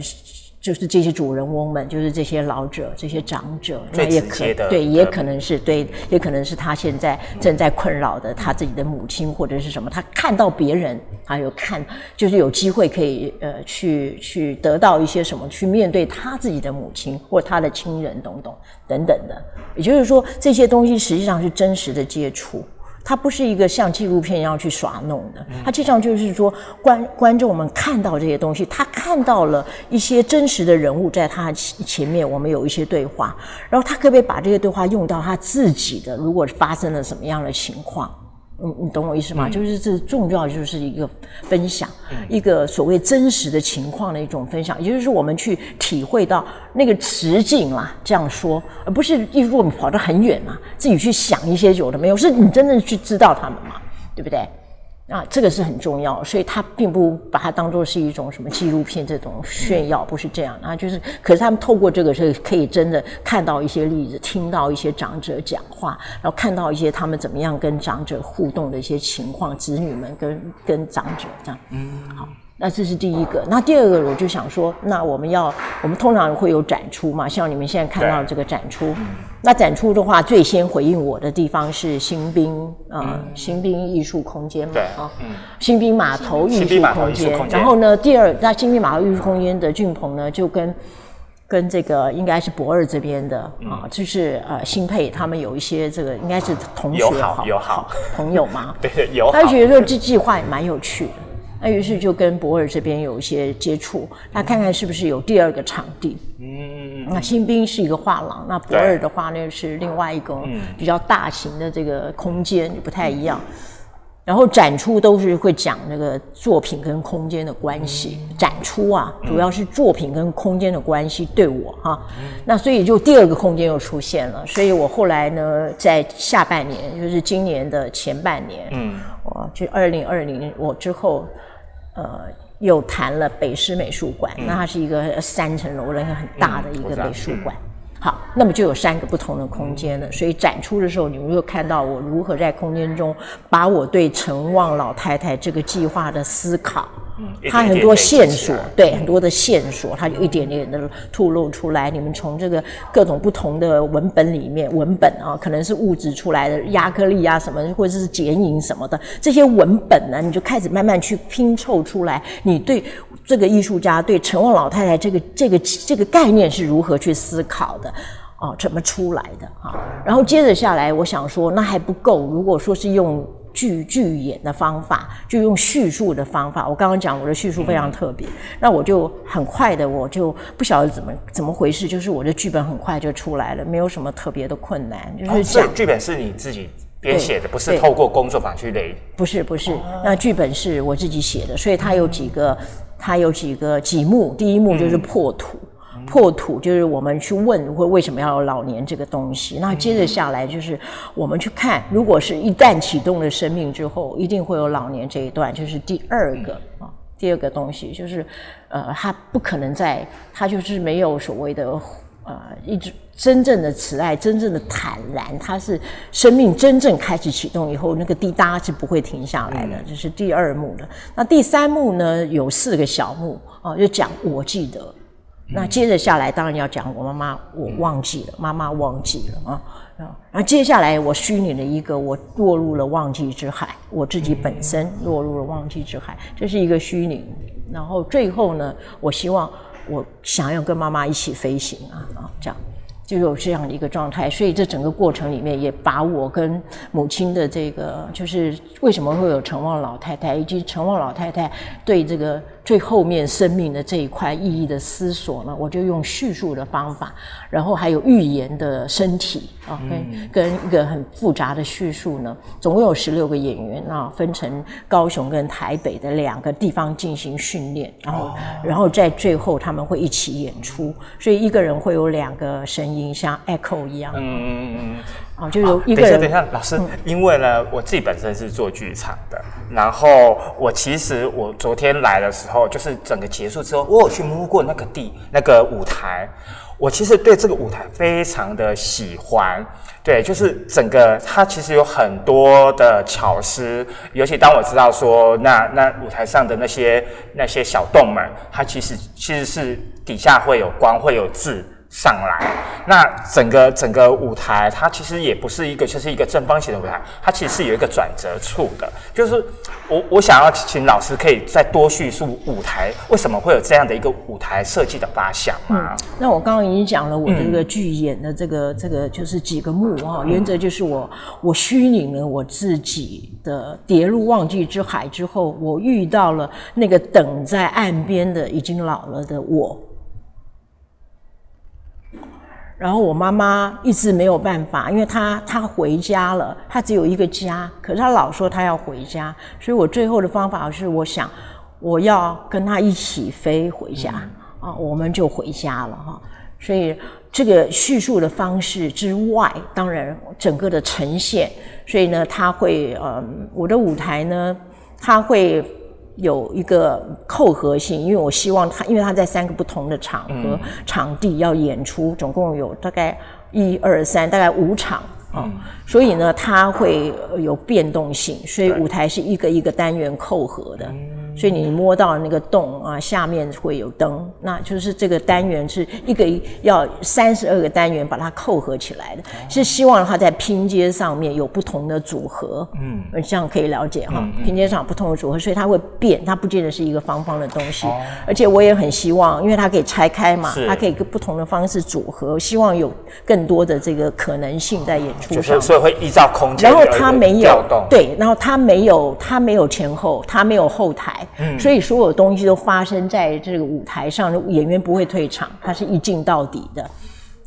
就是这些主人翁们，就是这些老者、这些长者，那也可对，也可能是对，也可能是他现在正在困扰的他自己的母亲或者是什么，他看到别人，还有看，就是有机会可以呃去去得到一些什么，去面对他自己的母亲或他的亲人等等等等的，也就是说这些东西实际上是真实的接触。它不是一个像纪录片一样去耍弄的，它实际上就是说观观众们看到这些东西，他看到了一些真实的人物在他前面，我们有一些对话，然后他可不可以把这些对话用到他自己的？如果发生了什么样的情况？嗯，你懂我意思吗？就是这重要就是一个分享，一个所谓真实的情况的一种分享，也就是我们去体会到那个实境啦，这样说，而不是一如你跑得很远嘛，自己去想一些有的没有，是你真的去知道他们嘛，对不对？啊，这个是很重要，所以他并不把它当做是一种什么纪录片这种炫耀，不是这样啊，就是，可是他们透过这个是可以真的看到一些例子，听到一些长者讲话，然后看到一些他们怎么样跟长者互动的一些情况，子女们跟跟长者这样，嗯，好。那这是第一个，那第二个我就想说，那我们要，我们通常会有展出嘛，像你们现在看到这个展出，那展出的话，最先回应我的地方是新兵啊，新兵艺术空间嘛，啊，新兵码头艺术空间，然后呢，第二，那新兵码头艺术空间的俊鹏呢，就跟跟这个应该是博二这边的啊，就是呃新配他们有一些这个应该是同学好友好朋友嘛，对，有，他觉得这计划也蛮有趣的。那于是就跟博尔这边有一些接触，那看看是不是有第二个场地。嗯，那新兵是一个画廊，那博尔的话呢是另外一个比较大型的这个空间，不太一样。然后展出都是会讲那个作品跟空间的关系。展出啊，主要是作品跟空间的关系对我哈。那所以就第二个空间又出现了，所以我后来呢，在下半年，就是今年的前半年，嗯，我就二零二零我之后。呃，又谈了北师美术馆，那它是一个三层楼的一个很大的一个美术馆。好，那么就有三个不同的空间了。所以展出的时候，你们又看到我如何在空间中把我对陈旺老太太这个计划的思考。它很多线索，对很多的线索，它就一点点的吐露出来。你们从这个各种不同的文本里面，文本啊，可能是物质出来的亚克力啊什么，或者是剪影什么的，这些文本呢，你就开始慢慢去拼凑出来。你对这个艺术家对陈旺老太太这个这个这个概念是如何去思考的？哦，怎么出来的？啊，然后接着下来，我想说，那还不够。如果说是用。剧剧演的方法，就用叙述的方法。我刚刚讲我的叙述非常特别，那我就很快的，我就不晓得怎么怎么回事，就是我的剧本很快就出来了，没有什么特别的困难。就是讲剧本是你自己编写的，不是透过工作坊去累。不是不是，那剧本是我自己写的，所以它有几个，它有几个几幕，第一幕就是破土。破土就是我们去问，会为什么要有老年这个东西？那接着下来就是我们去看，如果是一旦启动了生命之后，一定会有老年这一段，就是第二个啊，第二个东西就是，呃，它不可能在，它就是没有所谓的呃，一直真正的慈爱，真正的坦然，它是生命真正开始启动以后，那个滴答是不会停下来的，这是第二幕的。那第三幕呢，有四个小幕啊，就讲我记得。那接着下来，当然要讲我妈妈，我忘记了，妈妈忘记了啊。然后接下来我虚拟了一个，我落入了忘记之海，我自己本身落入了忘记之海，这是一个虚拟。然后最后呢，我希望我想要跟妈妈一起飞行啊啊，这样。就有这样的一个状态，所以这整个过程里面也把我跟母亲的这个，就是为什么会有陈旺老太太，以及陈旺老太太对这个最后面生命的这一块意义的思索呢，我就用叙述的方法，然后还有预言的身体啊，跟跟一个很复杂的叙述呢，总共有十六个演员啊，分成高雄跟台北的两个地方进行训练，然后然后在最后他们会一起演出，所以一个人会有两个声音。像 echo 一样，嗯嗯嗯嗯，啊，就有一个人。等一下，老师，因为呢，我自己本身是做剧场的，然后我其实我昨天来的时候，就是整个结束之后，我有去摸过那个地那个舞台，我其实对这个舞台非常的喜欢，对，就是整个它其实有很多的巧思，尤其当我知道说那那舞台上的那些那些小洞们，它其实其实是底下会有光，会有字。上来，那整个整个舞台，它其实也不是一个，就是一个正方形的舞台，它其实是有一个转折处的。就是我我想要请老师可以再多叙述舞台为什么会有这样的一个舞台设计的发想吗？那我刚刚已经讲了我的这个剧演的这个这个就是几个幕哈，原则就是我我虚拟了我自己的跌入忘记之海之后，我遇到了那个等在岸边的已经老了的我。然后我妈妈一直没有办法，因为她她回家了，她只有一个家，可是她老说她要回家，所以我最后的方法是，我想我要跟她一起飞回家啊，我们就回家了哈。所以这个叙述的方式之外，当然整个的呈现，所以呢，他会呃，我的舞台呢，他会。有一个扣合性，因为我希望他，因为他在三个不同的场合、场地要演出，总共有大概一二三，大概五场啊，所以呢，它会有变动性，所以舞台是一个一个单元扣合的。所以你摸到那个洞啊，下面会有灯，那就是这个单元是一个要三十二个单元把它扣合起来的，是希望它在拼接上面有不同的组合，嗯，这样可以了解哈，拼接上不同的组合，所以它会变，它不见得是一个方方的东西，而且我也很希望，因为它可以拆开嘛，它可以跟不同的方式组合，希望有更多的这个可能性在演出上，所以会依照空间，然后它没有对，然后它没有它没有前后，它没有后台。所以所有东西都发生在这个舞台上，演员不会退场，他是一镜到底的，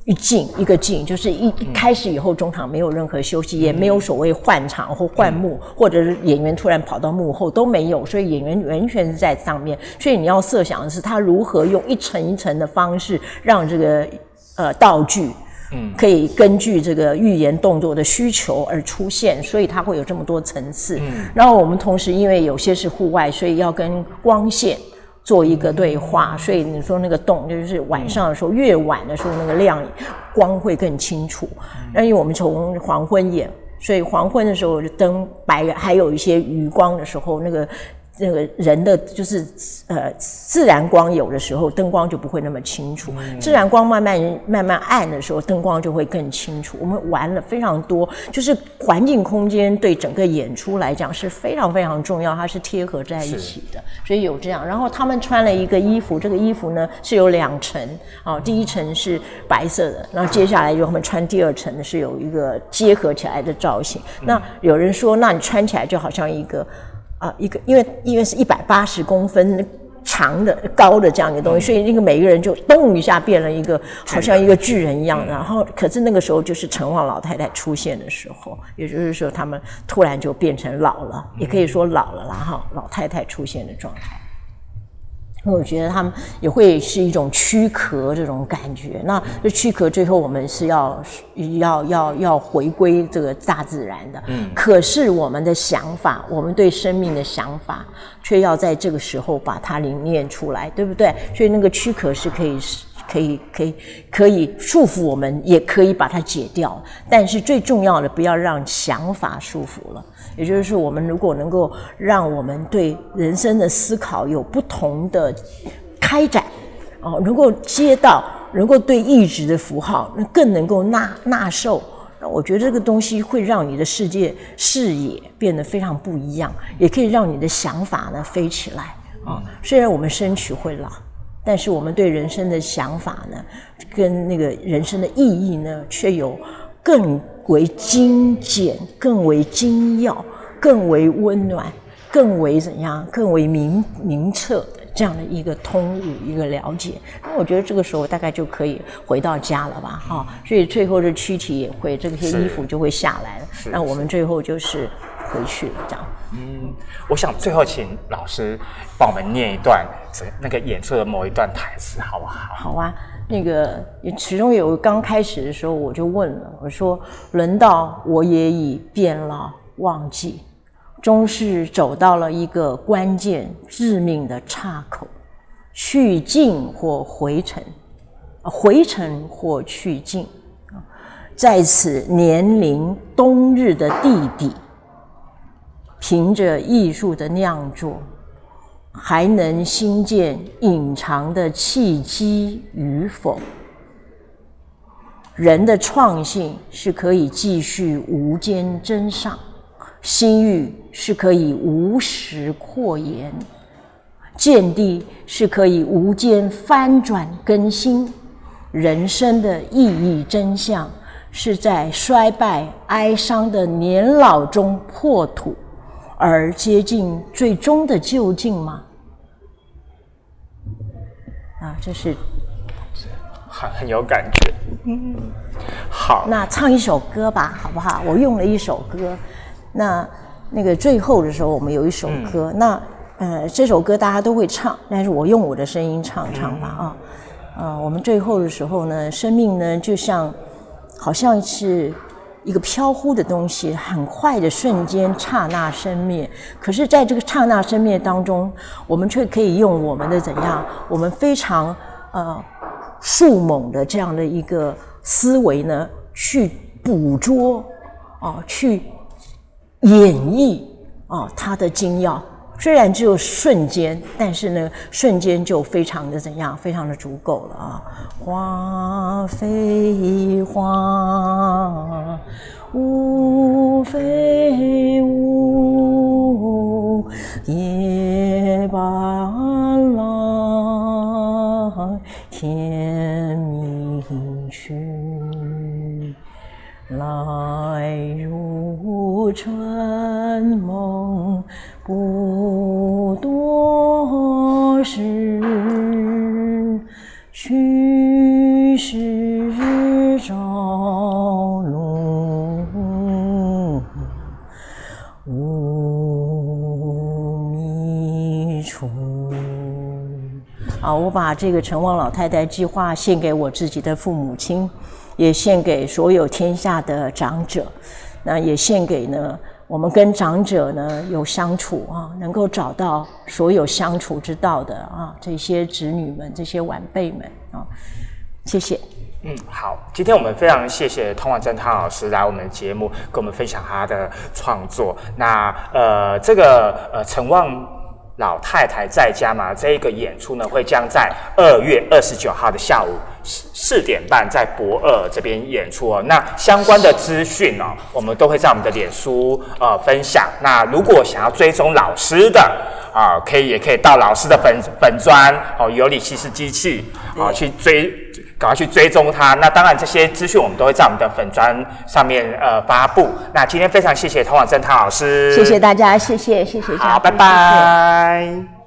一进一个进，就是一开始以后中场没有任何休息，也没有所谓换场或换幕，或者是演员突然跑到幕后都没有，所以演员完全是在上面。所以你要设想的是，他如何用一层一层的方式让这个呃道具。可以根据这个预言动作的需求而出现，所以它会有这么多层次。然后我们同时因为有些是户外，所以要跟光线做一个对话，所以你说那个洞就是晚上的时候，越晚的时候那个亮光会更清楚。那因为我们从黄昏演，所以黄昏的时候灯白还有一些余光的时候，那个。那个人的就是呃自然光有的时候灯光就不会那么清楚，自然光慢慢慢慢暗的时候灯光就会更清楚。我们玩了非常多，就是环境空间对整个演出来讲是非常非常重要，它是贴合在一起的，所以有这样。然后他们穿了一个衣服，这个衣服呢是有两层啊，第一层是白色的，然后接下来就他们穿第二层是有一个结合起来的造型。那有人说，那你穿起来就好像一个。啊，一个因为因为是一百八十公分长的高的这样一个东西，所以那个每个人就咚一下变了一个好像一个巨人一样。然后，可是那个时候就是陈望老太太出现的时候，也就是说他们突然就变成老了，也可以说老了啦哈，老太太出现的状态。我觉得他们也会是一种躯壳这种感觉。那这躯壳最后我们是要要要要回归这个大自然的。嗯。可是我们的想法，我们对生命的想法，却要在这个时候把它凝练出来，对不对？所以那个躯壳是可以可以可以可以束缚我们，也可以把它解掉。但是最重要的，不要让想法束缚了。也就是，我们如果能够让我们对人生的思考有不同的开展，哦，能够接到，能够对意志的符号，那更能够纳纳受。那我觉得这个东西会让你的世界视野变得非常不一样，也可以让你的想法呢飞起来。啊，虽然我们身躯会老，但是我们对人生的想法呢，跟那个人生的意义呢，却有更。为精简，更为精要，更为温暖，更为怎样？更为明明澈的这样的一个通悟，一个了解。那我觉得这个时候大概就可以回到家了吧？哈，所以最后的躯体也会，这些衣服就会下来了。那我们最后就是回去了，这样。嗯，我想最后请老师帮我们念一段那个演出的某一段台词，好不好？好啊。那个其中有刚开始的时候，我就问了，我说：“轮到我也已变老，忘记，终是走到了一个关键致命的岔口，去进或回程，回程或去进，在此年龄冬日的地底，凭着艺术的酿作。”还能新建隐藏的契机与否？人的创性是可以继续无间增上，心欲是可以无时扩延，见地是可以无间翻转更新。人生的意义真相，是在衰败哀伤的年老中破土。而接近最终的就近吗？啊，这是很很有感觉。嗯，好，那唱一首歌吧，好不好？我用了一首歌。那那个最后的时候，我们有一首歌。那呃，这首歌大家都会唱，但是我用我的声音唱唱吧啊。呃，我们最后的时候呢，生命呢，就像好像是。一个飘忽的东西，很快的瞬间，刹那生灭。可是，在这个刹那生灭当中，我们却可以用我们的怎样？我们非常呃迅猛的这样的一个思维呢，去捕捉啊，去演绎啊，它的精要。虽然只有瞬间，但是呢，瞬间就非常的怎样，非常的足够了啊！花非花，雾非这个陈王老太太计划献给我自己的父母亲，也献给所有天下的长者，那也献给呢。我们跟长者呢有相处啊，能够找到所有相处之道的啊，这些子女们、这些晚辈们啊，谢谢。嗯，好，今天我们非常谢谢通往侦探老师来我们的节目，跟我们分享他的创作。那呃，这个呃陈望老太太在家嘛，这个演出呢，会将在二月二十九号的下午四四点半在博尔这边演出哦。那相关的资讯哦，我们都会在我们的脸书呃分享。那如果想要追踪老师的啊，可以也可以到老师的粉粉砖哦，尤里西斯机器啊去追。赶快去追踪他。那当然，这些资讯我们都会在我们的粉砖上面呃发布。那今天非常谢谢通往侦探老师，谢谢大家，谢谢谢谢，好，拜拜。